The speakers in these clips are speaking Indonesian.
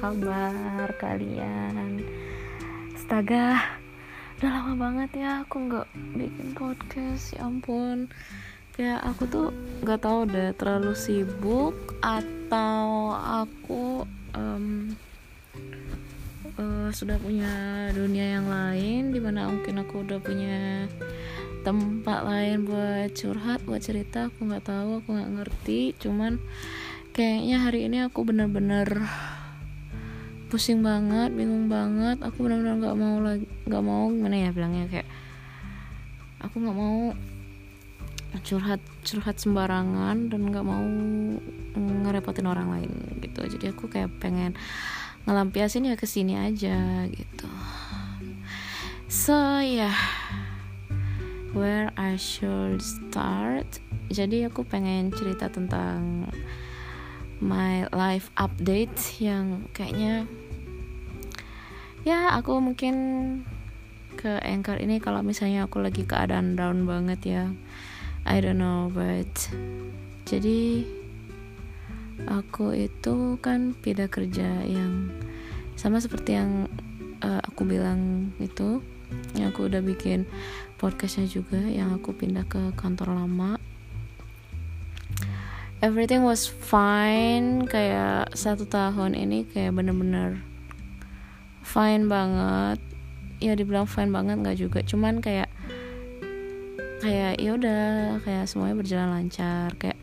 kabar kalian? Astaga, udah lama banget ya aku nggak bikin podcast. Ya ampun, kayak aku tuh nggak tahu deh terlalu sibuk atau aku um, uh, sudah punya dunia yang lain di mana mungkin aku udah punya tempat lain buat curhat buat cerita aku nggak tahu aku nggak ngerti cuman kayaknya hari ini aku bener-bener pusing banget bingung banget. Aku bener-bener nggak mau lagi nggak mau gimana ya bilangnya kayak aku nggak mau curhat curhat sembarangan dan nggak mau ngerepotin orang lain gitu. Jadi aku kayak pengen ngelampiasin ya ke sini aja gitu. So yeah. where I should start? Jadi aku pengen cerita tentang my life update yang kayaknya ya aku mungkin ke anchor ini kalau misalnya aku lagi keadaan down banget ya. I don't know but jadi aku itu kan pindah kerja yang sama seperti yang uh, aku bilang itu yang aku udah bikin podcastnya juga yang aku pindah ke kantor lama. Everything was fine kayak satu tahun ini kayak bener-bener fine banget. Ya dibilang fine banget nggak juga. Cuman kayak kayak ya udah kayak semuanya berjalan lancar. Kayak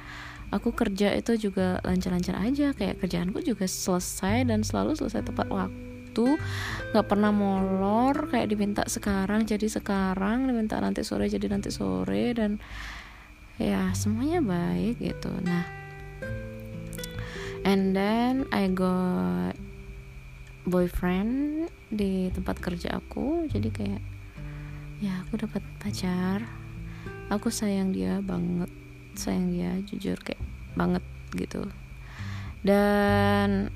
aku kerja itu juga lancar-lancar aja. Kayak kerjaanku juga selesai dan selalu selesai tepat waktu. Nggak pernah molor kayak diminta sekarang jadi sekarang diminta nanti sore jadi nanti sore dan ya semuanya baik gitu. Nah and then I got boyfriend di tempat kerja aku. Jadi kayak ya aku dapat pacar. Aku sayang dia banget. Sayang dia jujur kayak banget gitu. Dan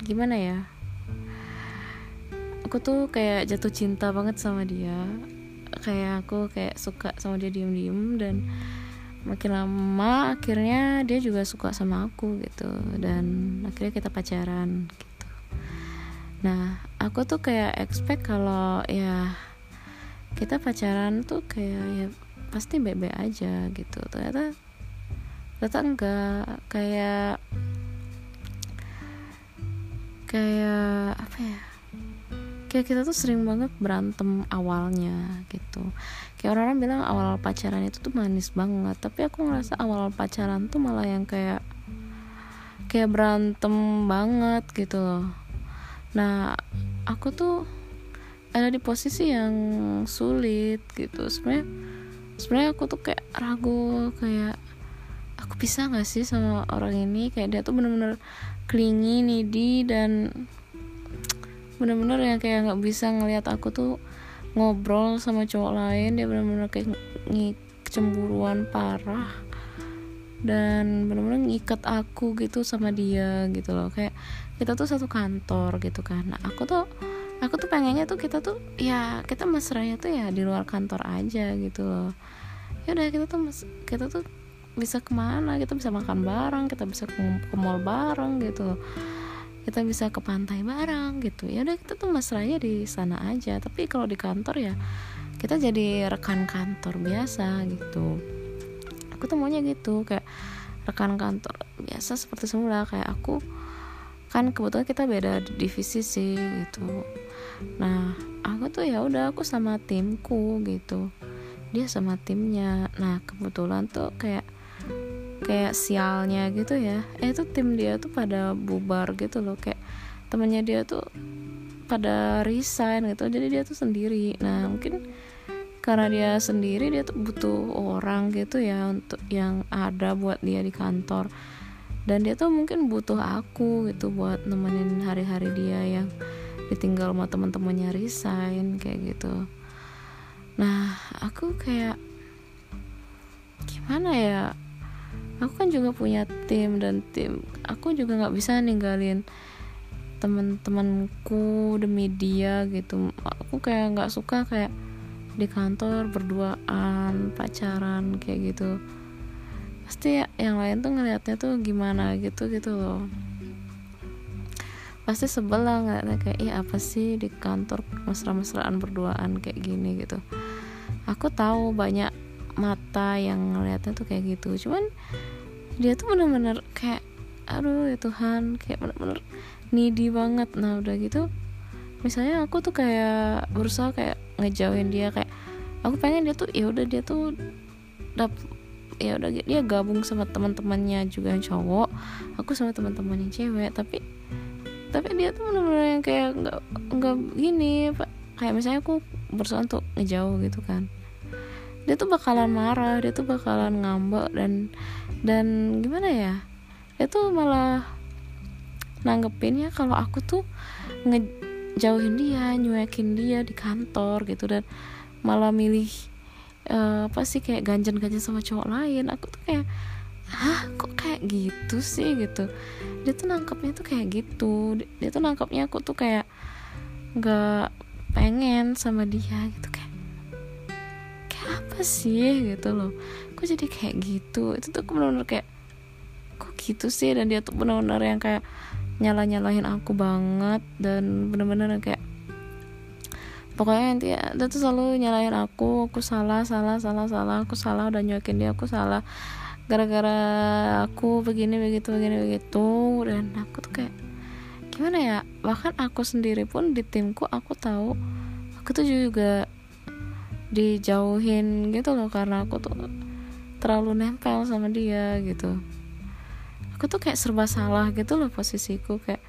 gimana ya? Aku tuh kayak jatuh cinta banget sama dia. Kayak aku kayak suka sama dia diem-diem dan makin lama akhirnya dia juga suka sama aku gitu. Dan akhirnya kita pacaran nah aku tuh kayak expect kalau ya kita pacaran tuh kayak ya pasti baik-baik aja gitu. Ternyata ternyata enggak. Kayak kayak apa ya? Kayak kita tuh sering banget berantem awalnya gitu. Kayak orang-orang bilang awal pacaran itu tuh manis banget tapi aku ngerasa awal pacaran tuh malah yang kayak kayak berantem banget gitu loh nah aku tuh ada di posisi yang sulit gitu. Sebenarnya sebenarnya aku tuh kayak ragu kayak aku bisa nggak sih sama orang ini? Kayak dia tuh bener-bener clingy needy dan bener-bener yang kayak nggak bisa ngelihat aku tuh ngobrol sama cowok lain. Dia bener-bener kayak cemburuan parah dan bener-bener ngikat aku gitu sama dia gitu loh. Kayak kita tuh satu kantor gitu kan. Nah, aku tuh aku tuh pengennya tuh kita tuh ya kita mesranya tuh ya di luar kantor aja gitu loh. Ya udah kita tuh mes kita tuh bisa ke mana? Kita bisa makan bareng kita bisa ke, ke mall bareng gitu kita bisa ke pantai bareng gitu. Ya udah kita tuh mesranya di sana aja. Tapi kalau di kantor ya kita jadi rekan kantor biasa gitu aku tuh maunya gitu kayak rekan kantor biasa seperti semula kayak aku kan kebetulan kita beda divisi sih gitu. Nah aku tuh ya udah aku sama timku gitu. Dia sama timnya. Nah kebetulan tuh kayak kayak sialnya gitu ya. Eh itu tim dia tuh pada bubar gitu loh. Kayak temennya dia tuh pada resign gitu. Jadi dia tuh sendiri. Nah mungkin karena dia sendiri dia tuh butuh orang gitu ya untuk yang ada buat dia di kantor. Dan dia tuh mungkin butuh aku gitu buat nemenin hari-hari dia yang ditinggal sama teman-temannya resign kayak gitu. Nah aku kayak gimana ya? Aku kan juga punya tim dan tim aku juga nggak bisa ninggalin teman-temanku demi dia gitu. Aku kayak nggak suka kayak di kantor berduaan pacaran kayak gitu. Pasti ya, yang lain tuh ngelihatnya tuh gimana gitu gitu loh. Pasti sebel lah ngeliatnya kayak iya apa sih di kantor mesra-mesraan berduaan kayak gini gitu. Aku tahu banyak mata yang ngeliatnya tuh kayak gitu. Cuman dia tuh bener-bener kayak aduh ya Tuhan kayak bener-bener needy banget. Nah udah gitu misalnya aku tuh kayak berusaha kayak ngejauhin dia kayak aku pengen dia tuh ya udah dia tuh dap ya udah dia gabung sama teman-temannya juga yang cowok aku sama teman-teman yang cewek tapi tapi dia tuh bener-bener yang kayak nggak nggak gini kayak misalnya aku berusaha untuk ngejauh gitu kan. Dia tuh bakalan marah dia tuh bakalan ngambek dan dan gimana ya dia tuh malah nanggepinnya kalau aku tuh ngejauhin dia nyuekin dia di kantor gitu dan malah milih uh, apa sih kayak ganjen-ganjen sama cowok lain. Aku tuh kayak hah kok kayak gitu sih? gitu. Dia tuh nangkepnya tuh kayak gitu. Dia tuh nangkepnya aku tuh kayak nggak pengen sama dia gitu kayak kayak apa sih? gitu loh. Kok jadi kayak gitu? Itu tuh aku bener-bener kayak kok gitu sih? Dan dia tuh bener-bener yang kayak nyala-nyalahin aku banget dan bener-bener kayak pokoknya nanti ya dia tuh selalu nyalain aku aku salah salah salah salah aku salah udah nyuekin dia aku salah. Gara-gara aku begini begitu begini begitu dan aku tuh kayak gimana ya? Bahkan aku sendiri pun di timku aku tahu aku tuh juga dijauhin gitu loh karena aku tuh terlalu nempel sama dia gitu aku tuh kayak serba salah gitu loh posisiku kayak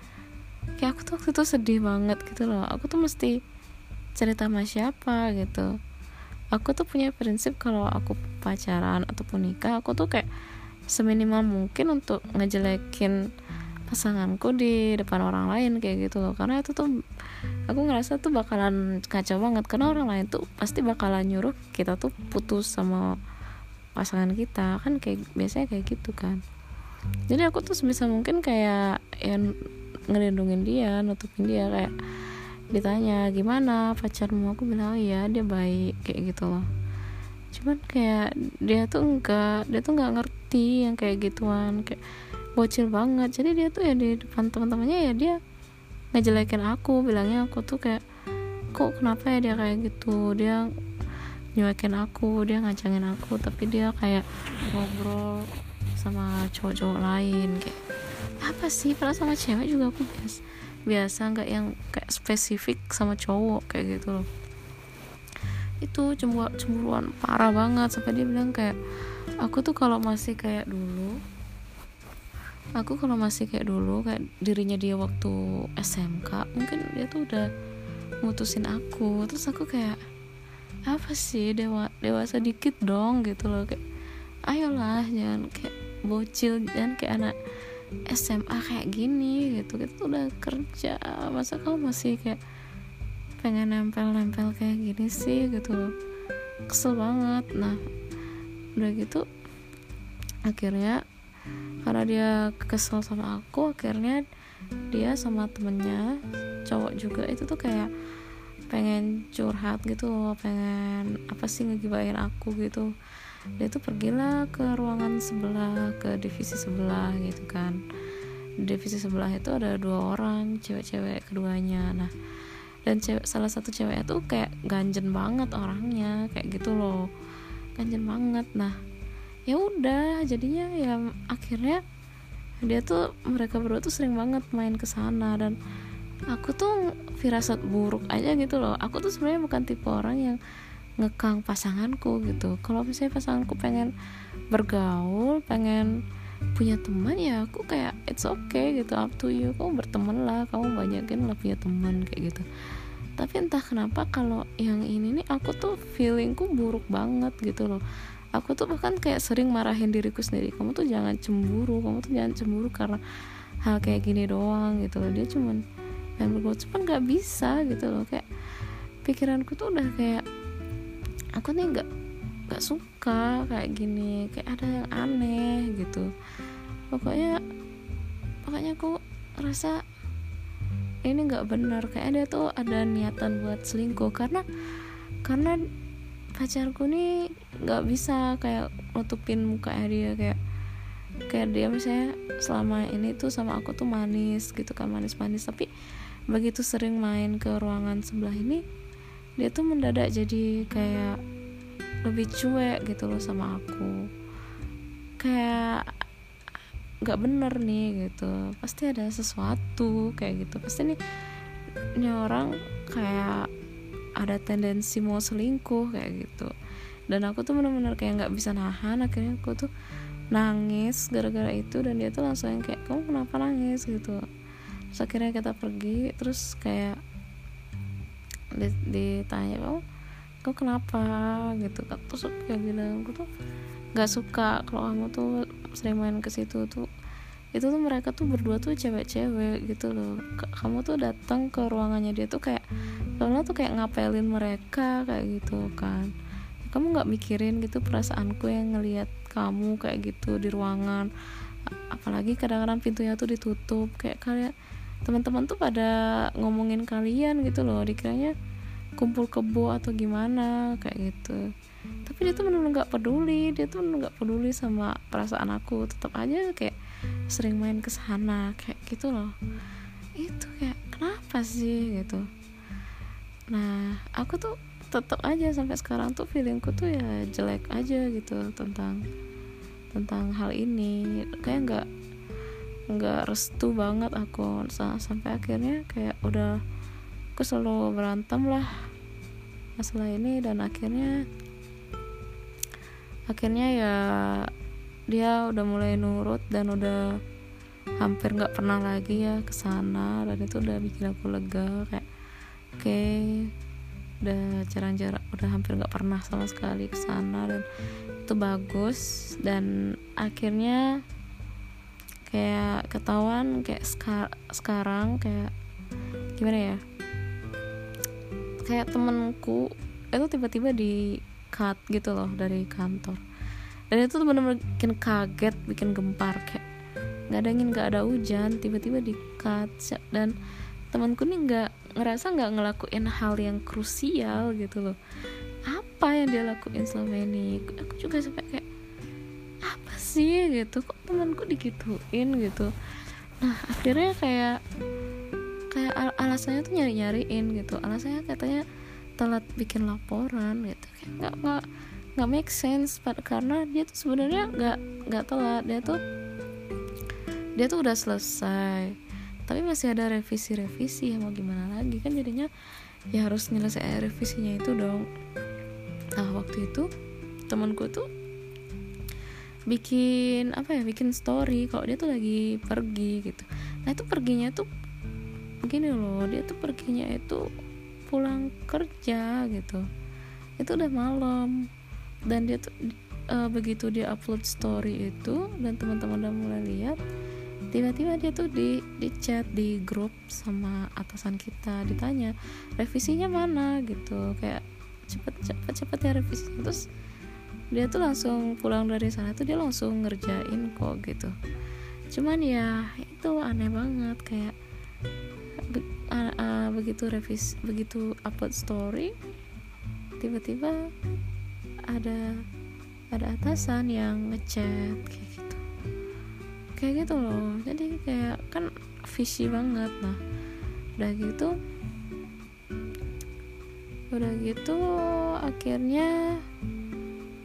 kayak aku tuh waktu itu sedih banget gitu loh. Aku tuh mesti cerita sama siapa gitu. Aku tuh punya prinsip kalau aku pacaran ataupun nikah aku tuh kayak seminimal mungkin untuk ngejelekin pasanganku di depan orang lain kayak gitu loh. Karena itu tuh aku ngerasa tuh bakalan kacau banget. Karena orang lain tuh pasti bakalan nyuruh kita tuh putus sama pasangan kita. Kan kayak biasanya kayak gitu kan jadi aku tuh sebisa mungkin kayak yang ngelindungin dia nutupin dia kayak ditanya gimana pacarmu? Aku bilang oh iya dia baik kayak gitu loh. Cuman kayak dia tuh enggak dia tuh nggak ngerti yang kayak gituan kayak bocil banget. Jadi dia tuh ya di depan teman-temannya ya dia ngejelekin aku bilangnya aku tuh kayak kok kenapa ya dia kayak gitu? Dia nyuekin aku dia ngacangin aku tapi dia kayak ngobrol sama cowok-cowok lain kayak apa sih? Padahal sama cewek juga aku biasa biasa nggak yang kayak spesifik sama cowok kayak gitu loh. Itu cemburu cemburuan parah banget sampai dia bilang kayak aku tuh kalau masih kayak dulu aku kalau masih kayak dulu kayak dirinya dia waktu SMK mungkin dia tuh udah mutusin aku. Terus aku kayak apa sih? Dewa dewasa dikit dong gitu loh kayak ayolah jangan kayak bocil dan kayak anak SMA kayak gini gitu. Kita tuh udah kerja. Masa kamu masih kayak pengen nempel-nempel kayak gini sih gitu kesel banget. Nah udah gitu akhirnya karena dia kesel sama aku akhirnya dia sama temennya cowok juga itu tuh kayak pengen curhat gitu loh pengen apa sih ngegibain aku gitu dia tuh pergilah ke ruangan sebelah ke divisi sebelah gitu kan. Di divisi sebelah itu ada dua orang cewek-cewek keduanya. Nah dan cewek salah satu cewek itu kayak ganjen banget orangnya kayak gitu loh. Ganjen banget. Nah ya udah jadinya ya akhirnya dia tuh mereka berdua tuh sering banget main ke sana. Dan aku tuh firasat buruk aja gitu loh. Aku tuh sebenarnya bukan tipe orang yang ngekang pasanganku gitu. Kalau misalnya pasanganku pengen bergaul pengen punya teman ya aku kayak it's okay gitu. Up to you. Kamu berteman lah kamu banyakin lah punya teman kayak gitu. Tapi entah kenapa kalau yang ini nih aku tuh feelingku buruk banget gitu loh. Aku tuh bahkan kayak sering marahin diriku sendiri. Kamu tuh jangan cemburu kamu tuh jangan cemburu karena hal kayak gini doang gitu loh. Dia cuman yang berbuat cuman nggak bisa gitu loh. Kayak pikiranku tuh udah kayak aku nih nggak nggak suka kayak gini kayak ada yang aneh gitu. Pokoknya pokoknya aku rasa ini nggak benar. Kayak dia tuh ada niatan buat selingkuh. Karena karena pacarku nih nggak bisa kayak nutupin muka dia. Kayak kayak dia misalnya selama ini tuh sama aku tuh manis gitu kan manis-manis. Tapi begitu sering main ke ruangan sebelah ini dia tuh mendadak jadi kayak lebih cuek gitu loh sama aku. Kayak nggak bener nih gitu. Pasti ada sesuatu kayak gitu. Pasti nih ini orang kayak ada tendensi mau selingkuh kayak gitu. Dan aku tuh bener-bener kayak nggak bisa nahan. Akhirnya aku tuh nangis gara-gara itu dan dia tuh langsung kayak kamu kenapa nangis? gitu. Terus akhirnya kita pergi terus kayak ditanya oh kau kenapa? Gitu. Kan terus aku bilang aku tuh nggak suka kalau kamu tuh sering main ke situ tuh. Itu tuh mereka tuh berdua tuh cewek-cewek gitu loh. Kamu tuh datang ke ruangannya dia tuh kayak soalnya tuh kayak ngapelin mereka kayak gitu kan. Kamu nggak mikirin gitu perasaanku yang ngelihat kamu kayak gitu di ruangan. Apalagi kadang-kadang pintunya tuh ditutup kayak kalian teman-teman tuh pada ngomongin kalian gitu loh. Dikiranya kumpul kebo atau gimana kayak gitu. Tapi dia tuh benar nggak peduli. Dia tuh nggak peduli sama perasaan aku. Tetap aja kayak sering main ke sana kayak gitu loh. Itu kayak kenapa sih gitu. Nah aku tuh tetap aja sampai sekarang tuh feelingku tuh ya jelek aja gitu tentang tentang hal ini. Kayak nggak nggak restu banget aku. Sampai akhirnya kayak udah aku selalu berantem lah masalah ini. Dan akhirnya akhirnya ya dia udah mulai nurut dan udah hampir nggak pernah lagi ya ke sana. Dan itu udah bikin aku lega kayak oke okay, udah jarang-jarang udah hampir nggak pernah sama sekali ke sana. Dan itu bagus. Dan akhirnya kayak ketahuan kayak sekar sekarang kayak gimana ya? Kayak temenku itu tiba-tiba di cut gitu loh dari kantor. Dan itu tuh bener-bener bikin kaget bikin gempar kayak nggak ada angin nggak ada hujan tiba-tiba di cut. Dan temanku nih nggak ngerasa nggak ngelakuin hal yang krusial gitu loh. Apa yang dia lakuin selama ini? Aku juga sampai kayak sih gitu kok temanku digituin gitu. Nah akhirnya kayak kayak al alasannya tuh nyari nyariin gitu. Alasannya katanya telat bikin laporan gitu. Kayak nggak nggak nggak make sense. Karena dia tuh sebenarnya nggak nggak telat. Dia tuh dia tuh udah selesai. Tapi masih ada revisi-revisi. Ya mau gimana lagi? Kan jadinya ya harus nyelesain revisinya itu dong. Nah waktu itu temanku tuh bikin apa ya bikin story kalau dia tuh lagi pergi gitu. Nah itu perginya tuh begini loh dia tuh perginya itu pulang kerja gitu. Itu udah malam dan dia tuh uh, begitu dia upload story itu dan teman-teman udah mulai lihat tiba-tiba dia tuh di di chat di grup sama atasan kita ditanya revisinya mana? gitu. Kayak cepet cepet cepet ya revisinya. Terus dia tuh langsung pulang dari sana tuh dia langsung ngerjain kok gitu. Cuman ya itu aneh banget kayak be, uh, uh, begitu revis begitu upload story tiba-tiba ada ada atasan yang ngechat kayak gitu. Kayak gitu loh jadi kayak kan visi banget nah. Udah gitu udah gitu akhirnya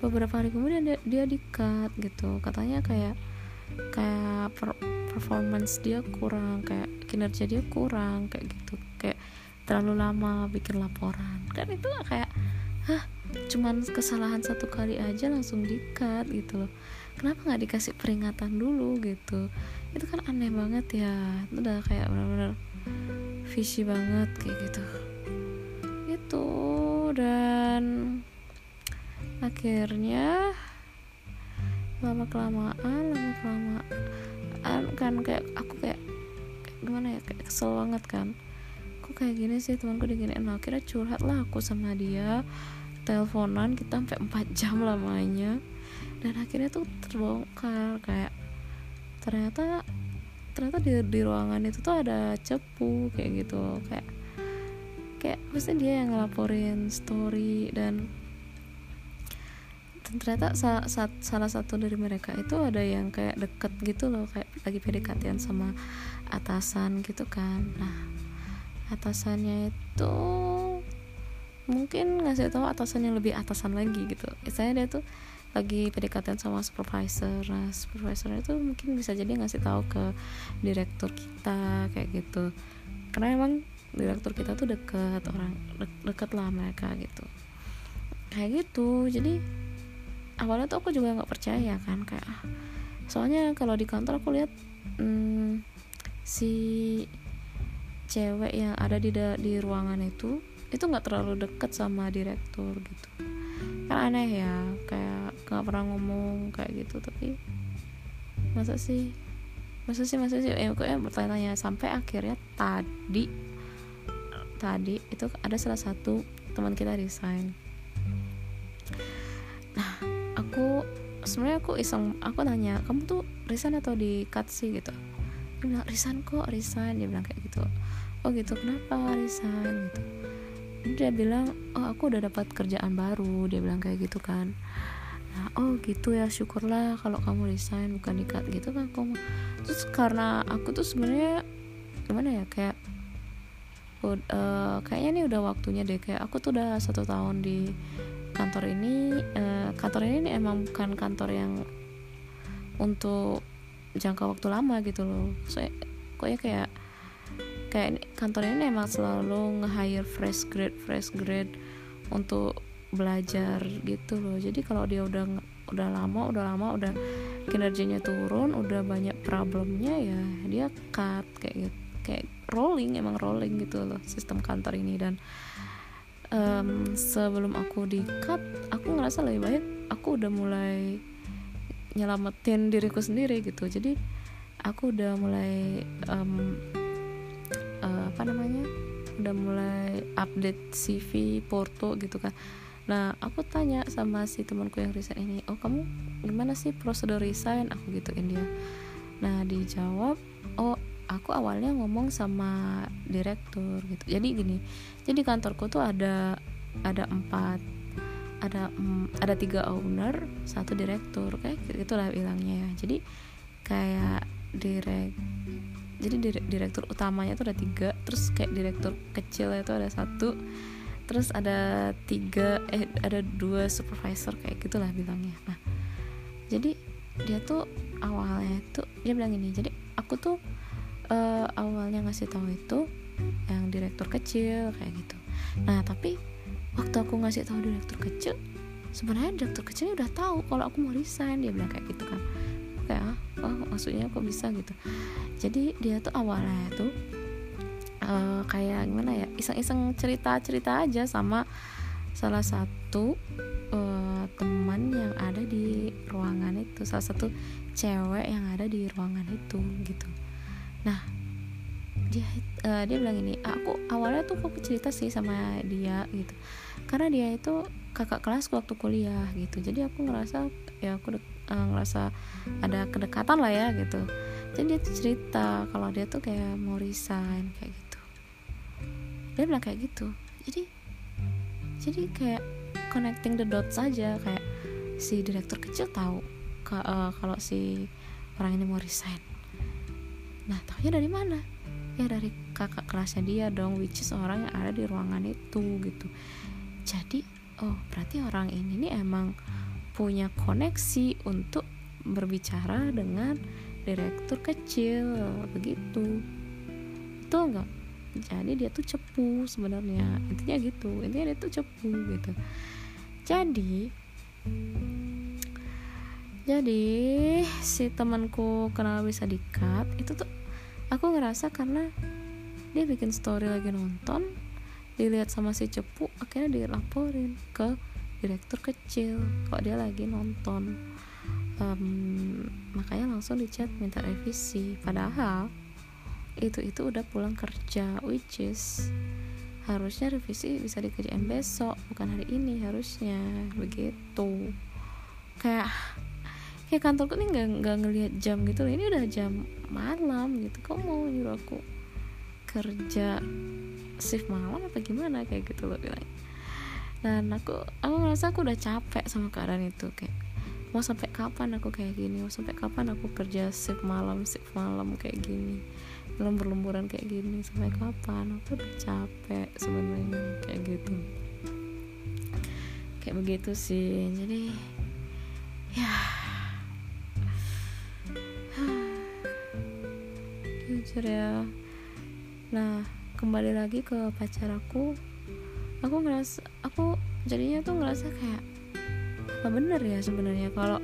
beberapa hari kemudian dia, dia di cut gitu. Katanya kayak kayak per, performance dia kurang kayak kinerja dia kurang kayak gitu. Kayak terlalu lama bikin laporan. Kan itu kayak hah cuman kesalahan satu kali aja langsung dikat gitu loh. Kenapa nggak dikasih peringatan dulu? gitu. Itu kan aneh banget ya. Itu udah kayak benar-benar visi banget kayak gitu. Itu dan akhirnya lama kelamaan lama kelamaan kan kayak aku kayak, gimana ya kayak kesel banget kan. Kok kayak gini sih temanku diginiin. Nah, akhirnya curhat lah aku sama dia. Teleponan kita sampai 4 jam lamanya. Dan akhirnya tuh terbongkar kayak ternyata ternyata di, di ruangan itu tuh ada cepu kayak gitu kayak kayak pasti dia yang ngelaporin story dan ternyata sa sa salah satu dari mereka itu ada yang kayak deket gitu loh kayak lagi pdkt sama atasan gitu kan. Nah atasannya itu mungkin ngasih tahu atasan yang lebih atasan lagi gitu. Saya dia tuh lagi PDKT sama supervisor. Nah supervisor itu mungkin bisa jadi ngasih tahu ke direktur kita kayak gitu. Karena emang direktur kita tuh deket orang de deket lah mereka gitu. Kayak gitu. Jadi awalnya tuh aku juga nggak percaya kan kayak ah, soalnya kalau di kantor aku lihat hmm, si cewek yang ada di di ruangan itu itu nggak terlalu deket sama direktur gitu. Kan aneh ya kayak nggak pernah ngomong kayak gitu tapi masa sih masa sih masa sih? Eh, ya bertanya-tanya sampai akhirnya tadi tadi itu ada salah satu teman kita resign aku sebenarnya aku iseng aku nanya kamu tuh resign atau di cut sih gitu. Dia bilang resign kok resign dia bilang kayak gitu. Oh gitu kenapa resign gitu. Dia bilang oh aku udah dapat kerjaan baru. Dia bilang kayak gitu kan. Nah oh gitu ya syukurlah kalau kamu resign bukan di cut gitu kan aku terus karena aku tuh sebenarnya gimana ya kayak uh, kayaknya ini udah waktunya deh kayak aku tuh udah satu tahun di kantor ini uh, kantor ini emang bukan kantor yang untuk jangka waktu lama gitu loh. So, ya kayak kayak kantor ini emang selalu nge-hire fresh grade fresh grade untuk belajar gitu loh. Jadi kalau dia udah udah lama udah lama udah kinerjanya turun udah banyak problemnya ya dia cut kayak gitu kayak rolling emang rolling gitu loh sistem kantor ini. Dan um, sebelum aku di cut aku ngerasa lebih baik aku udah mulai nyelamatin diriku sendiri gitu. Jadi aku udah mulai um, uh, apa namanya udah mulai update CV Porto gitu kan. Nah aku tanya sama si temanku yang resign ini oh kamu gimana sih prosedur resign? Aku gituin dia. Nah dijawab oh aku awalnya ngomong sama direktur gitu. Jadi gini jadi kantorku tuh ada ada empat ada ada tiga owner satu direktur kayak gitulah bilangnya ya. Jadi kayak direk jadi direktur utamanya tuh ada tiga terus kayak direktur kecil itu ada satu terus ada tiga eh ada dua supervisor kayak gitulah bilangnya. Nah jadi dia tuh awalnya tuh dia bilang ini jadi aku tuh uh, awalnya ngasih tahu itu yang direktur kecil kayak gitu. Nah tapi waktu aku ngasih tahu direktur kecil sebenarnya direktur kecilnya udah tahu kalau aku mau resign. Dia bilang kayak gitu kan. Kayak ah, oh maksudnya kok bisa? Gitu. Jadi dia tuh awalnya tuh uh, kayak gimana ya iseng-iseng cerita-cerita aja sama salah satu uh, teman yang ada di ruangan itu. Salah satu cewek yang ada di ruangan itu gitu nah dia uh, dia bilang ini aku awalnya tuh aku cerita sih sama dia gitu. Karena dia itu kakak kelas waktu kuliah gitu. Jadi aku ngerasa ya aku uh, ngerasa ada kedekatan lah ya gitu. Jadi dia tuh cerita kalau dia tuh kayak mau resign kayak gitu. Dia bilang kayak gitu. Jadi jadi kayak connecting the dots saja kayak si direktur kecil tahu uh, kalau si orang ini mau resign nah tahunya dari mana? Ya dari kakak kelasnya dia dong which is orang yang ada di ruangan itu gitu. Jadi oh berarti orang ini nih emang punya koneksi untuk berbicara dengan direktur kecil begitu. Itu enggak jadi dia tuh cepu sebenarnya. Intinya gitu intinya dia tuh cepu gitu. Jadi jadi si temanku kenapa bisa dikat itu tuh aku ngerasa karena dia bikin story lagi nonton dilihat sama si cepu akhirnya dilaporin ke direktur kecil. Kok dia lagi nonton? Um, makanya langsung dicat minta revisi. Padahal itu itu udah pulang kerja which is harusnya revisi bisa dikerjain besok bukan hari ini harusnya. Begitu. Kayak kayak kantorku nih nggak nggak ngelihat jam gitu loh. Ini udah jam malam gitu. Kok mau nyuruh aku kerja shift malam apa gimana? Kayak gitu loh bilang dan aku aku ngerasa aku udah capek sama keadaan itu. Kayak mau sampai kapan aku kayak gini? Mau sampai kapan aku kerja shift malam shift malam kayak gini? Lembur-lemburan kayak gini. Sampai kapan? Aku udah capek sebenarnya. Kayak gitu. Kayak begitu sih. Jadi ya jujur ya. Nah kembali lagi ke pacar aku. Aku ngerasa aku jadinya tuh ngerasa kayak apa bener ya sebenarnya? Kalau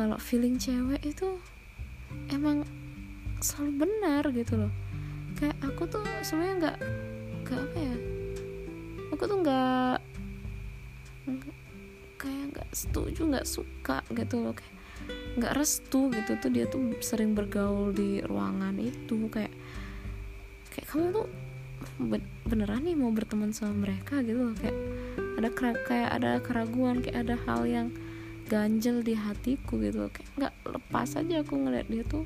kalau feeling cewek itu emang selalu benar gitu loh. Kayak aku tuh sebenarnya nggak nggak apa ya? Aku tuh nggak kayak nggak setuju nggak suka gitu loh kayak nggak restu gitu. Tuh dia tuh sering bergaul di ruangan itu. Kayak kayak kamu tuh beneran nih mau berteman sama mereka gitu loh. Kayak ada kayak ada keraguan kayak ada hal yang ganjel di hatiku gitu loh. Kayak nggak lepas aja aku ngeliat dia tuh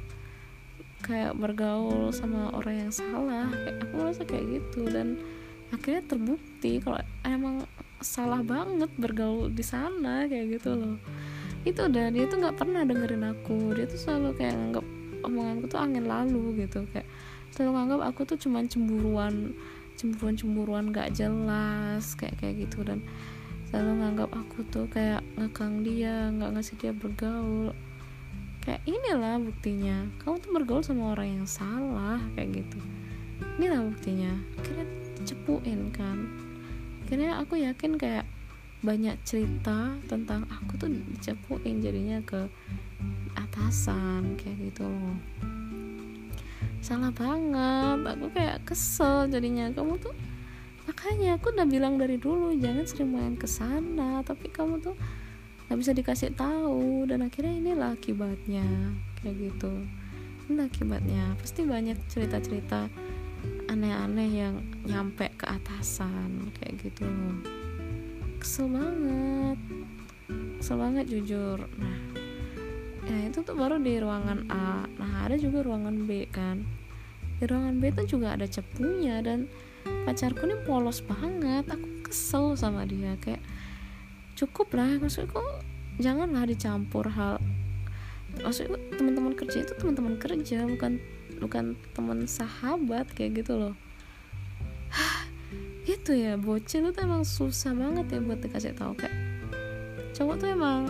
kayak bergaul sama orang yang salah. Kayak aku merasa kayak gitu. Dan akhirnya terbukti kalau emang salah banget bergaul di sana kayak gitu loh itu dan dia tuh nggak pernah dengerin aku. Dia tuh selalu kayak nganggap omonganku tuh angin lalu gitu kayak selalu nganggap aku tuh cuman cemburuan cemburuan cemburuan gak jelas kayak kayak gitu. Dan selalu nganggap aku tuh kayak ngekang dia nggak ngasih dia bergaul. Kayak inilah buktinya. Kamu tuh bergaul sama orang yang salah kayak gitu. Inilah buktinya. Akhirnya cepuin kan. Akhirnya aku yakin kayak banyak cerita tentang aku tuh dicepuin jadinya ke atasan kayak gitu loh. Salah banget aku kayak kesel jadinya. Kamu tuh makanya aku udah bilang dari dulu jangan sering main ke sana tapi kamu tuh nggak bisa dikasih tahu. Dan akhirnya inilah akibatnya kayak gitu. Ini akibatnya. Pasti banyak cerita-cerita aneh-aneh yang nyampe ke atasan kayak gitu loh kesel banget. Kesel banget jujur. Nah ya itu tuh baru di ruangan A. Nah ada juga ruangan B kan. Di ruangan B tuh juga ada cepunya dan pacarku ini polos banget. Aku kesel sama dia. Kayak cukup lah maksudku janganlah dicampur hal maksudku teman-teman kerja itu teman-teman kerja bukan bukan teman sahabat kayak gitu loh gitu ya. Bocil tuh emang susah banget ya buat dikasih tahu. Kayak cowok tuh emang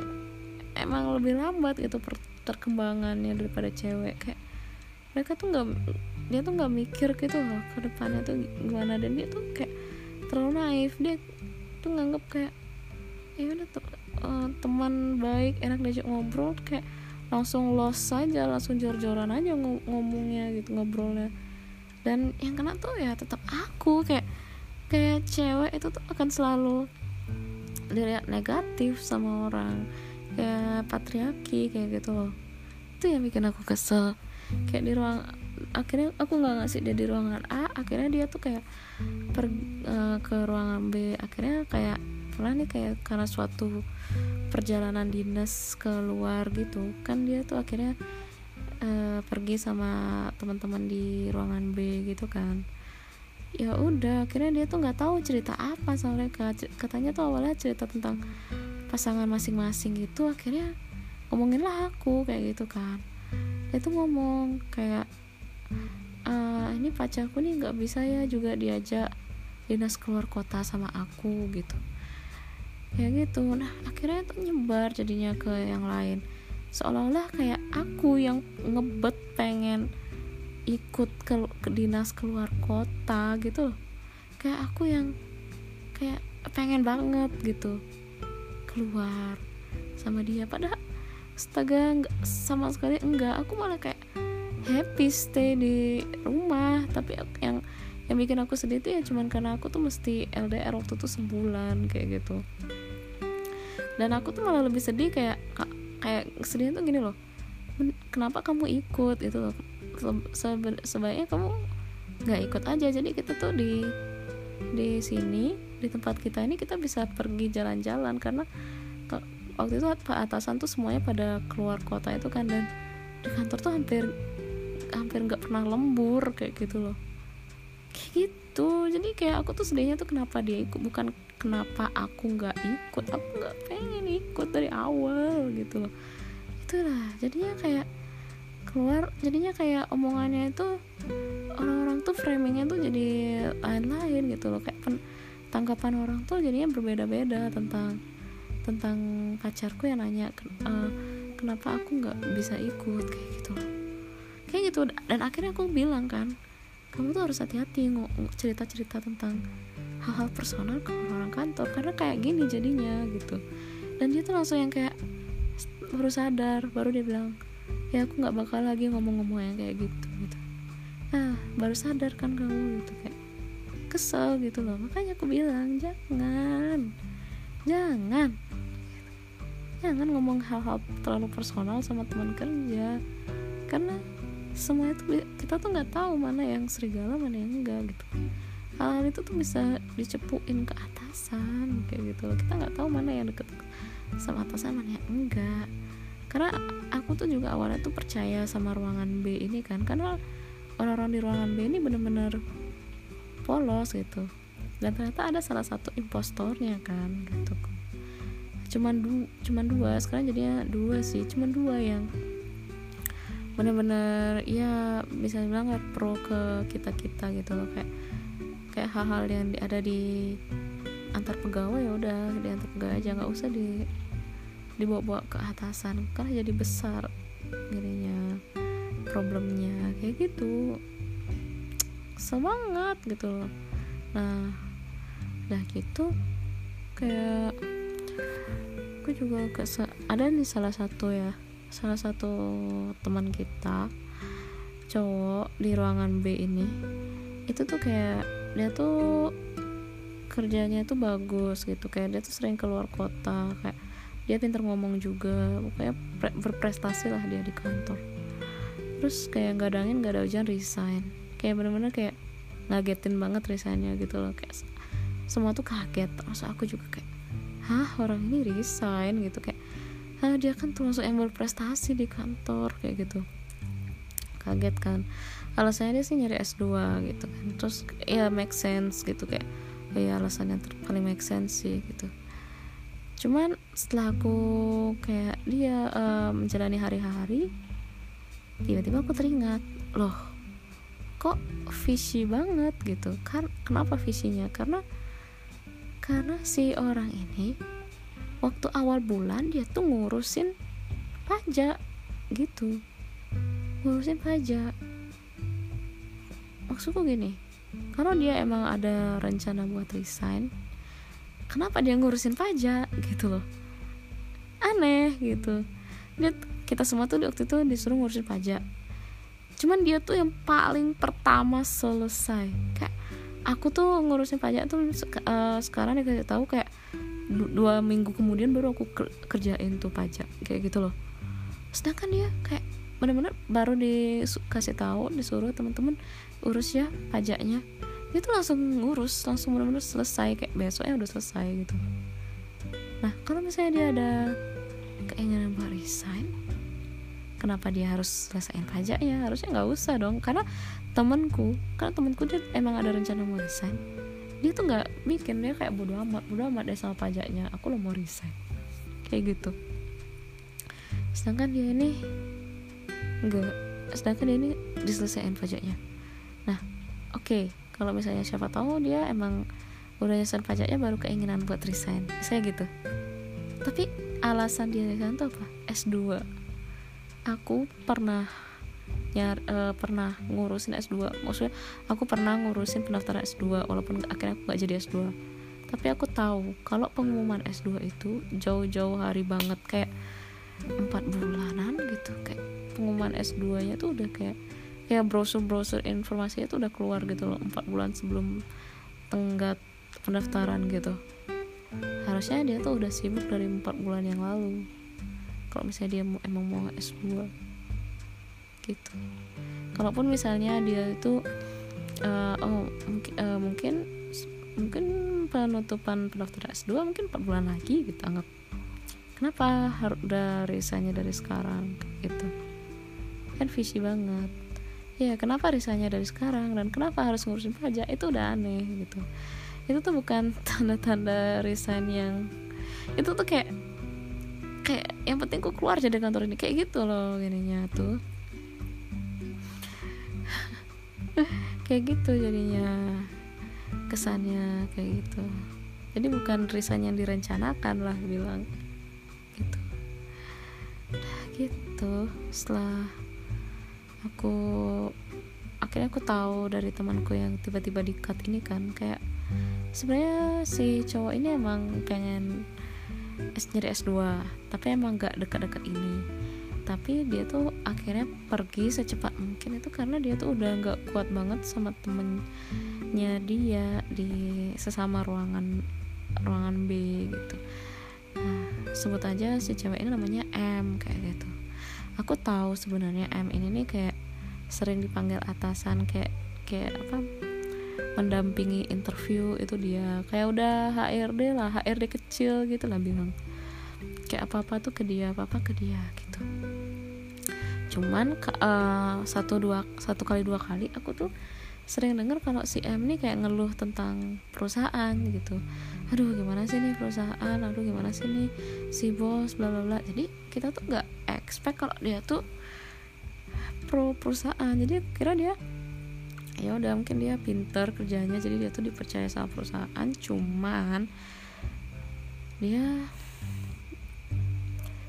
emang lebih lambat gitu perkembangannya daripada cewek. Kayak mereka tuh nggak dia tuh nggak mikir gitu loh ke depannya tuh gimana. Dan dia tuh kayak terlalu naif. Dia tuh nganggep kayak ya udah uh, teman baik enak diajak ngobrol. Kayak langsung los saja langsung jor-joran aja ngomongnya gitu ngobrolnya. Dan yang kena tuh ya tetap aku. Kayak kayak cewek itu tuh akan selalu dilihat negatif sama orang. Kayak patriarki kayak gitu loh. Itu yang bikin aku kesel. Kayak di ruang akhirnya aku nggak ngasih dia di ruangan A akhirnya dia tuh kayak per, uh, ke ruangan B. Akhirnya kayak pernah nih kayak karena suatu perjalanan dinas keluar gitu kan dia tuh akhirnya uh, pergi sama teman-teman di ruangan B gitu kan ya udah akhirnya dia tuh nggak tahu cerita apa sama mereka katanya tuh awalnya cerita tentang pasangan masing-masing gitu akhirnya ngomongin lah aku kayak gitu kan. Dia tuh ngomong kayak e, ini pacarku nih nggak bisa ya juga diajak dinas keluar kota sama aku gitu. Kayak gitu. Nah akhirnya tuh nyebar jadinya ke yang lain. Seolah-olah kayak aku yang ngebet pengen ikut ke, ke dinas keluar kota gitu kayak aku yang kayak pengen banget gitu keluar sama dia. Padahal astaga enggak, sama sekali enggak. Aku malah kayak happy stay di rumah. Tapi yang yang bikin aku sedih tuh ya cuman karena aku tuh mesti LDR waktu itu sebulan kayak gitu. Dan aku tuh malah lebih sedih kayak kayak sedihnya tuh gini loh. Kenapa kamu ikut itu loh sebaiknya kamu nggak ikut aja. Jadi kita tuh di di sini di tempat kita ini kita bisa pergi jalan-jalan karena waktu itu pak atasan tuh semuanya pada keluar kota itu kan dan di kantor tuh hampir hampir nggak pernah lembur kayak gitu loh. Kayak gitu. Jadi kayak aku tuh sedihnya tuh kenapa dia ikut bukan kenapa aku nggak ikut aku nggak pengen ikut dari awal gitu loh. Itulah jadinya kayak keluar jadinya kayak omongannya itu orang-orang tuh framingnya tuh jadi lain-lain gitu loh. Kayak pen, tanggapan orang tuh jadinya berbeda-beda tentang tentang pacarku yang nanya uh, kenapa aku nggak bisa ikut? Kayak gitu. Kayak gitu dan akhirnya aku bilang kan kamu tuh harus hati-hati cerita-cerita tentang hal-hal personal ke orang kantor karena kayak gini jadinya gitu. Dan dia tuh langsung yang kayak baru sadar baru dia bilang ya aku nggak bakal lagi ngomong-ngomong yang kayak gitu gitu. Nah baru sadar kan kamu gitu kayak kesel gitu loh. Makanya aku bilang jangan jangan jangan ngomong hal-hal terlalu personal sama teman kerja. Karena semua itu kita tuh nggak tahu mana yang serigala mana yang enggak gitu. Hal-hal itu tuh bisa dicepuin ke atasan kayak gitu loh. Kita nggak tahu mana yang deket sama atasan mana yang enggak karena aku tuh juga awalnya tuh percaya sama ruangan B ini kan karena orang-orang di ruangan B ini bener-bener polos gitu. Dan ternyata ada salah satu impostornya kan gitu. Cuman du cuman dua sekarang jadinya dua sih cuman dua yang bener-bener ya bisa dibilang kayak pro ke kita kita gitu loh. Kayak kayak hal-hal yang ada di antar pegawai ya udah di antar pegawai aja nggak usah di dibawa-bawa ke atasan. Karena jadi besar gininya problemnya. Kayak gitu. Semangat gitu loh. Nah udah gitu. Kayak aku juga ke ada nih salah satu ya salah satu teman kita cowok di ruangan B ini. Itu tuh kayak dia tuh kerjanya tuh bagus gitu. Kayak dia tuh sering keluar kota kayak dia pinter ngomong juga pokoknya berprestasi lah dia di kantor. Terus kayak nggak ada angin nggak ada hujan resign. Kayak bener-bener kayak ngagetin banget resignnya gitu loh. Kayak semua tuh kaget. Terus aku juga kayak hah orang ini resign? Gitu kayak hah dia kan termasuk yang berprestasi di kantor kayak gitu. Kaget kan. Alasannya dia sih nyari S2 gitu kan. Terus ya make sense gitu kayak ya alasan yang paling make sense sih gitu cuman setelah aku kayak dia uh, menjalani hari-hari tiba-tiba aku teringat loh kok visi banget gitu? Kan kenapa visinya karena karena si orang ini waktu awal bulan dia tuh ngurusin pajak gitu. Ngurusin pajak. Maksudku gini kalau dia emang ada rencana buat resign kenapa dia ngurusin pajak gitu loh. Aneh gitu. Dia kita semua tuh waktu itu disuruh ngurusin pajak cuman dia tuh yang paling pertama selesai. Kayak aku tuh ngurusin pajak tuh uh, sekarang dikasih tahu kayak dua minggu kemudian baru aku kerjain tuh pajak kayak gitu loh. Sedangkan dia kayak bener-bener baru dikasih tahu disuruh teman-teman urus ya pajaknya dia langsung ngurus langsung bener-bener selesai kayak besoknya udah selesai gitu. Nah kalau misalnya dia ada keinginan buat resign kenapa dia harus selesaiin pajaknya harusnya nggak usah dong karena temanku karena temanku dia emang ada rencana mau resign dia tuh nggak bikin dia kayak bodo amat bodo amat deh sama pajaknya aku lo mau resign. Kayak gitu. Sedangkan dia ini enggak sedangkan dia ini diselesaikan pajaknya. Nah oke. okay, kalau misalnya siapa tahu dia emang udah nyelesain pajaknya baru keinginan buat resign. Saya gitu. Tapi alasan dia resign tuh apa? S2 aku pernah nyar uh, pernah ngurusin S2 maksudnya aku pernah ngurusin pendaftaran S2 walaupun akhirnya aku gak jadi S2 tapi aku tahu kalau pengumuman S2 itu jauh-jauh hari banget kayak empat bulanan gitu. Kayak pengumuman S2 nya tuh udah kayak ya brosur-brosur informasinya tuh udah keluar gitu loh empat bulan sebelum tenggat pendaftaran gitu. Harusnya dia tuh udah sibuk dari empat bulan yang lalu. Kalau misalnya dia emang mau S2 gitu. Kalaupun misalnya dia itu uh, oh mungkin uh, mungkin mungkin penutupan pendaftaran S2 mungkin 4 bulan lagi gitu anggap. Kenapa harus udah risanya dari sekarang? Gitu. Kan visi banget ya kenapa risanya dari sekarang? Dan kenapa harus ngurusin pajak? Itu udah aneh gitu. Itu tuh bukan tanda-tanda resign yang itu tuh kayak kayak yang penting ku keluar dari kantor ini. Kayak gitu loh jadinya tuh. Kayak gitu jadinya kesannya kayak gitu. Jadi bukan resign yang direncanakan lah bilang. Gitu. Nah, gitu setelah aku akhirnya aku tahu dari temanku yang tiba-tiba di cut ini kan kayak sebenarnya si cowok ini emang pengen S nyari S2 tapi emang gak dekat-dekat ini. Tapi dia tuh akhirnya pergi secepat mungkin itu karena dia tuh udah nggak kuat banget sama temennya dia di sesama ruangan ruangan B gitu. Nah, sebut aja si cewek ini namanya M kayak gitu. Aku tahu sebenarnya M ini nih kayak sering dipanggil atasan kayak kayak apa mendampingi interview itu dia. Kayak udah HRD lah HRD kecil gitu lah bilang. Kayak apa apa tuh ke dia apa apa ke dia gitu. Cuman uh, satu dua satu kali dua kali aku tuh sering dengar kalau si M nih kayak ngeluh tentang perusahaan gitu. Aduh gimana sih nih perusahaan? Aduh gimana sih nih si bos? Bla bla bla. Jadi kita tuh nggak expect kalau dia tuh pro perusahaan. Jadi kira dia ya udah mungkin dia pinter kerjanya jadi dia tuh dipercaya sama perusahaan. Cuman dia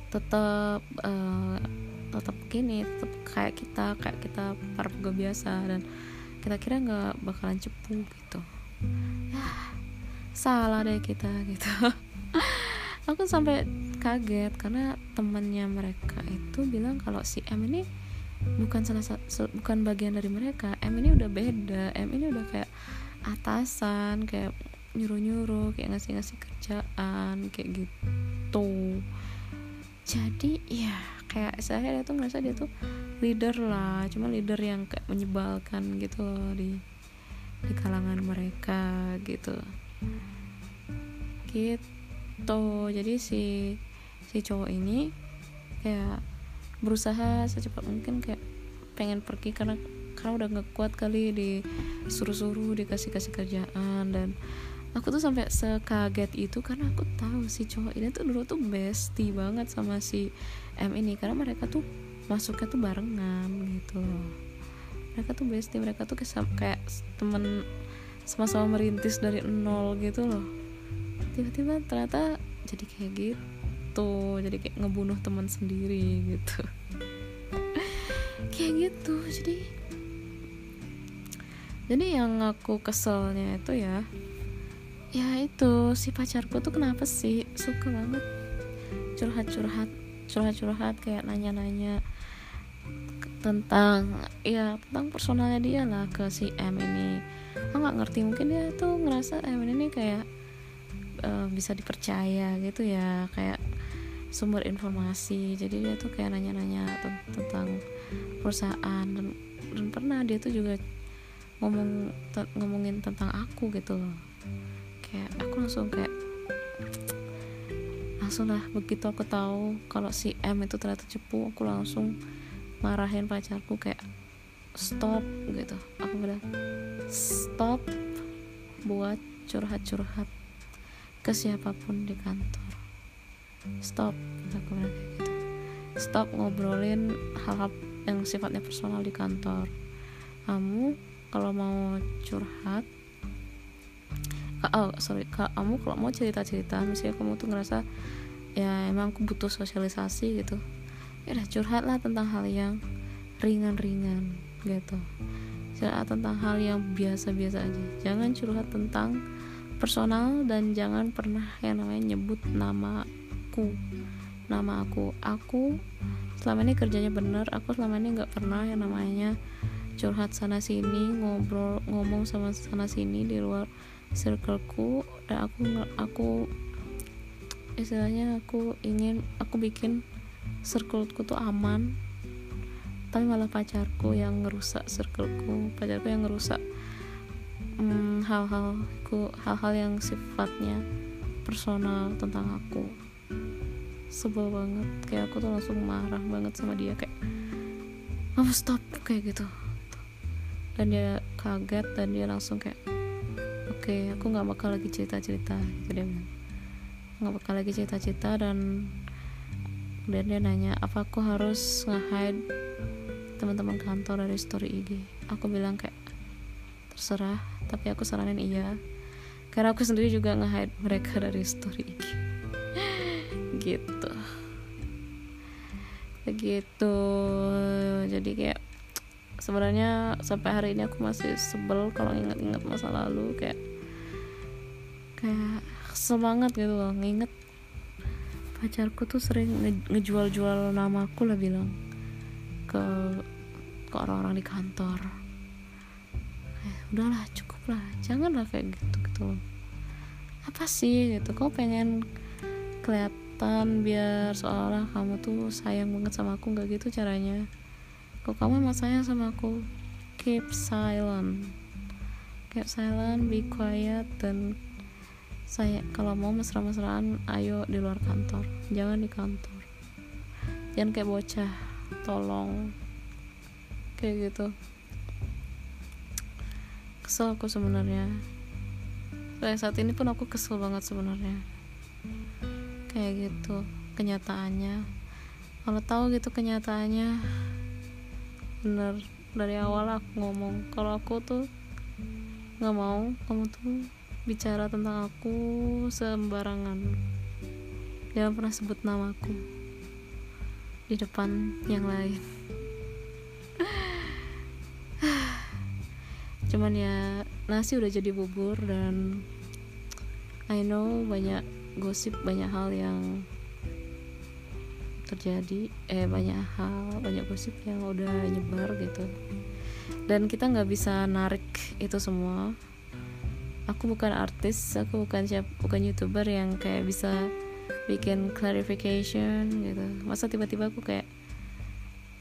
tetap uh, tetap gini tetap kayak kita kayak kita para pegawai biasa. Dan kita kira nggak bakalan cepu gitu. Ya salah deh kita gitu. Aku sampai kaget karena temannya mereka itu bilang kalau si M ini bukan salah bukan bagian dari mereka. M ini udah beda. M ini udah kayak atasan kayak nyuruh-nyuruh kayak ngasih-ngasih kerjaan kayak gitu. Jadi ya kayak saya dia tuh ngerasa dia tuh leader lah. Cuma leader yang kayak menyebalkan gitu loh di di kalangan mereka gitu gitu. Jadi si si cowok ini kayak berusaha secepat mungkin kayak pengen pergi karena karena udah nggak kuat kali disuruh-suruh dikasih kasih kerjaan. Dan aku tuh sampai sekaget itu karena aku tahu si cowok ini tuh dulu tuh bestie banget sama si M ini. Karena mereka tuh masuknya tuh barengan gitu mereka tuh bestie mereka tuh kayak, kayak temen sama-sama merintis dari nol gitu loh. Tiba-tiba ternyata jadi kayak gitu jadi kayak ngebunuh teman sendiri gitu. Kayak gitu jadi jadi yang aku keselnya itu ya ya itu si pacarku tuh kenapa sih? Suka banget. Curhat-curhat curhat-curhat kayak nanya-nanya tentang ya tentang personalnya dia lah ke si M ini. Aku nggak ngerti mungkin dia tuh ngerasa M ini kayak uh, bisa dipercaya gitu ya kayak sumber informasi. Jadi dia tuh kayak nanya-nanya tentang perusahaan dan, dan pernah dia tuh juga ngomong ngomongin tentang aku gitu loh. Kayak aku langsung kayak langsung lah begitu aku tahu kalau si M itu ternyata cepu aku langsung marahin pacarku kayak stop gitu. Aku bilang stop buat curhat-curhat ke siapa pun di kantor stop aku bilang gitu. Stop ngobrolin hal-hal yang sifatnya personal di kantor. Kamu kalau mau curhat oh sorry kamu kalau mau cerita cerita misalnya kamu tuh ngerasa ya emang aku butuh sosialisasi gitu. Ya udah curhat lah tentang hal yang ringan-ringan gitu. Curhat tentang hal yang biasa-biasa aja. Jangan curhat tentang personal dan jangan pernah yang namanya nyebut namaku nama aku aku. Selama ini kerjanya bener aku selama ini nggak pernah yang namanya curhat sana sini ngobrol ngomong sama sana sini di luar circleku. Dan aku aku istilahnya aku ingin aku bikin circleku tuh aman. Tapi malah pacarku yang ngerusak circleku. Pacarku yang ngerusak hmm, hal-halku hal-hal yang sifatnya personal tentang aku sebel banget. Kayak aku tuh langsung marah banget sama dia. Kayak kamu stop kayak gitu. Dan dia kaget dan dia langsung kayak okay, aku nggak bakal lagi cerita-cerita gitu dia bilang. Nggak bakal lagi cerita-cerita dan dan dia nanya apa aku harus nge-hide teman-teman kantor dari story IG aku bilang kayak terserah tapi aku saranin iya. Karena aku sendiri juga nge-hide mereka dari story IG gitu. Begitu. Jadi kayak sebenarnya sampai hari ini aku masih sebel kalau ingat-ingat masa lalu kayak kayak semangat gitu loh. Nginget pacarku tuh sering nge ngejual-jual namaku lah bilang ke ke orang-orang di kantor. Eh, udahlah cukup lah. Janganlah kayak gitu gitu apa sih gitu? Kau pengen kelihatan biar seolah kamu tuh sayang banget sama aku nggak gitu caranya. Kok kamu emang sayang sama aku? Keep silent. Keep silent be quiet dan saya kalau mau mesra-mesraan ayo di luar kantor. Jangan di kantor. Jangan kayak bocah tolong. Kayak gitu. Kesel aku sebenarnya. Kayak saat ini pun aku kesel banget sebenarnya kayak gitu kenyataannya. Kalau tahu gitu kenyataannya bener. Dari awal aku ngomong kalau aku tuh nggak mau kamu tuh bicara tentang aku sembarangan. Jangan pernah sebut namaku di depan yang lain. Cuman ya nasi udah jadi bubur dan I know banyak gosip banyak hal yang terjadi. Eh banyak hal banyak gosip yang udah nyebar gitu. Dan kita nggak bisa narik itu semua. Aku bukan artis aku bukan siap bukan youtuber yang kayak bisa bikin clarification gitu. Masa tiba-tiba aku kayak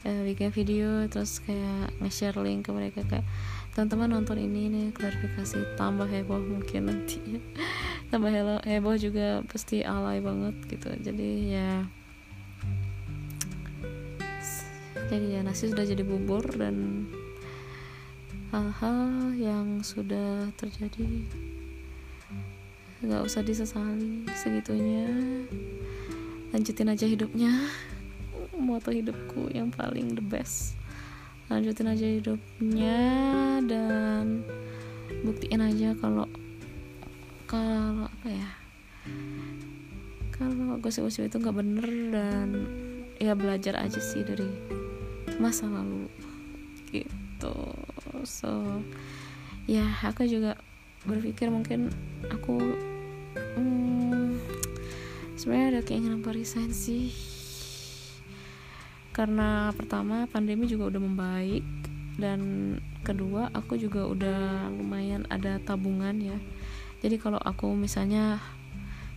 uh, bikin video terus kayak nge-share link ke mereka kayak teman-teman nonton ini nih klarifikasi tambah heboh mungkin nanti. ya. tambah heboh juga pasti alay banget gitu. Jadi ya jadi ya nasi sudah jadi bubur dan hal-hal yang sudah terjadi nggak usah disesali segitunya. Lanjutin aja hidupnya. Moto hidupku yang paling the best. Lanjutin aja hidupnya dan buktiin aja kalau kalau apa ya? Kalau gosip-gosip itu nggak bener dan ya belajar aja sih dari masa lalu. Gitu. So ya aku juga berpikir mungkin aku hmm, sebenarnya ada keinginan resign sih. Karena pertama pandemi juga udah membaik dan kedua aku juga udah lumayan ada tabungan ya jadi kalau aku misalnya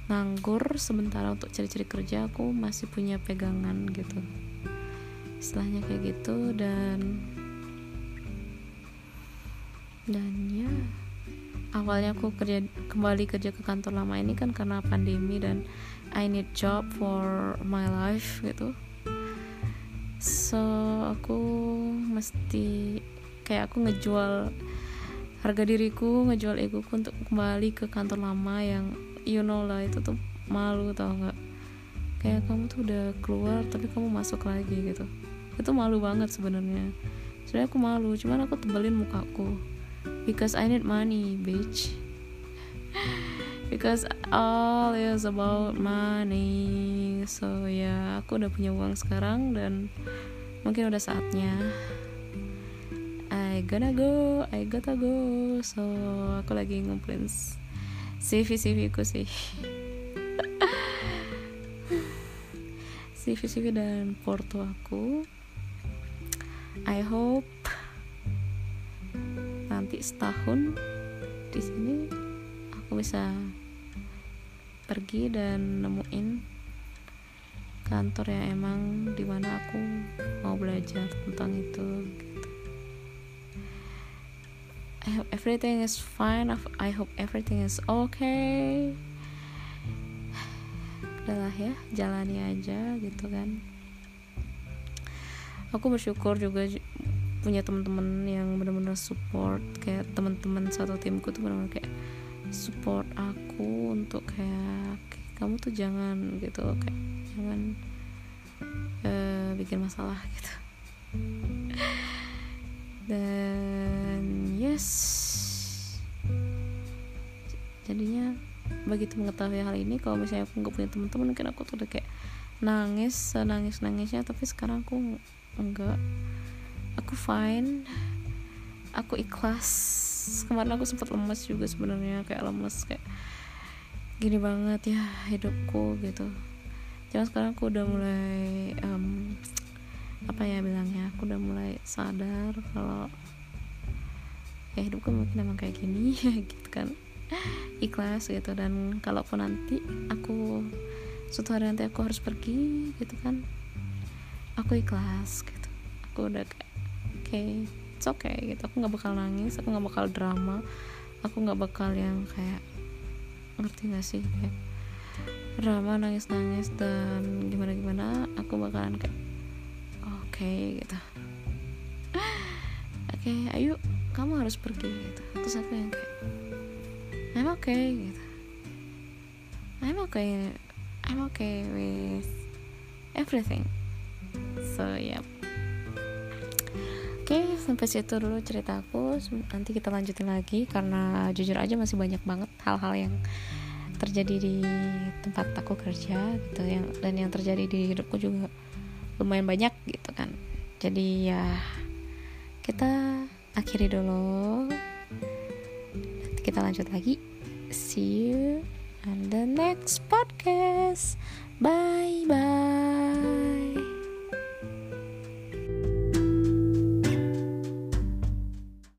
nganggur sementara untuk cari-cari kerja aku masih punya pegangan gitu. Istilahnya kayak gitu dan dan ya awalnya aku kerja kembali kerja ke kantor lama ini kan karena pandemi dan I need job for my life gitu. So aku mesti kayak aku ngejual harga diriku ngejual egoku untuk kembali ke kantor lama yang you know lah itu tuh malu tau nggak? Kayak kamu tuh udah keluar tapi kamu masuk lagi gitu. Itu malu banget sebenarnya. Sebenarnya aku malu cuman aku tebelin mukaku. Because I need money bitch. Because all is about money. So ya yeah, aku udah punya uang sekarang dan mungkin udah saatnya I gonna go I gotta go. So aku lagi ngumpulin CV CV ku sih. CV CV dan porto aku. I hope nanti setahun di sini aku bisa pergi dan nemuin kantor yang emang di mana aku mau belajar tentang itu. I hope everything is fine. I hope everything is okay. Udahlah ya jalani aja gitu kan. Aku bersyukur juga punya teman-teman yang benar-benar support. Kayak teman-teman satu timku tuh benar-benar kayak support aku untuk kayak kamu tuh jangan gitu kayak jangan uh, bikin masalah gitu. Dan jadinya begitu mengetahui hal ini kalau misalnya aku nggak punya teman-teman mungkin aku tuh udah kayak nangis nangis nangisnya tapi sekarang aku enggak. Aku fine. Aku ikhlas. Kemarin aku sempat lemas juga sebenarnya kayak lemas kayak gini banget ya hidupku gitu. Cuman sekarang aku udah mulai um, apa ya bilangnya? Aku udah mulai sadar kalau ya hidupku mungkin emang kayak gini gitu kan. Ikhlas gitu dan kalaupun nanti aku suatu hari nanti aku harus pergi gitu kan aku ikhlas gitu. Aku udah kayak oke okay, it's okay gitu. Aku nggak bakal nangis aku nggak bakal drama aku nggak bakal yang kayak ngerti gak sih kayak drama nangis nangis dan gimana gimana aku bakalan kayak oke okay, gitu. Oke okay, ayo kamu harus pergi gitu. Terus aku yang kayak I'm okay gitu. I'm okay I'm okay with everything. So yep Oke, okay, sampai situ dulu ceritaku. Nanti kita lanjutin lagi karena jujur aja masih banyak banget hal-hal yang terjadi di tempat aku kerja gitu. Yang dan yang terjadi di hidupku juga lumayan banyak gitu kan. Jadi ya kita akhiri dulu. Nanti kita lanjut lagi. See you on the next podcast. Bye bye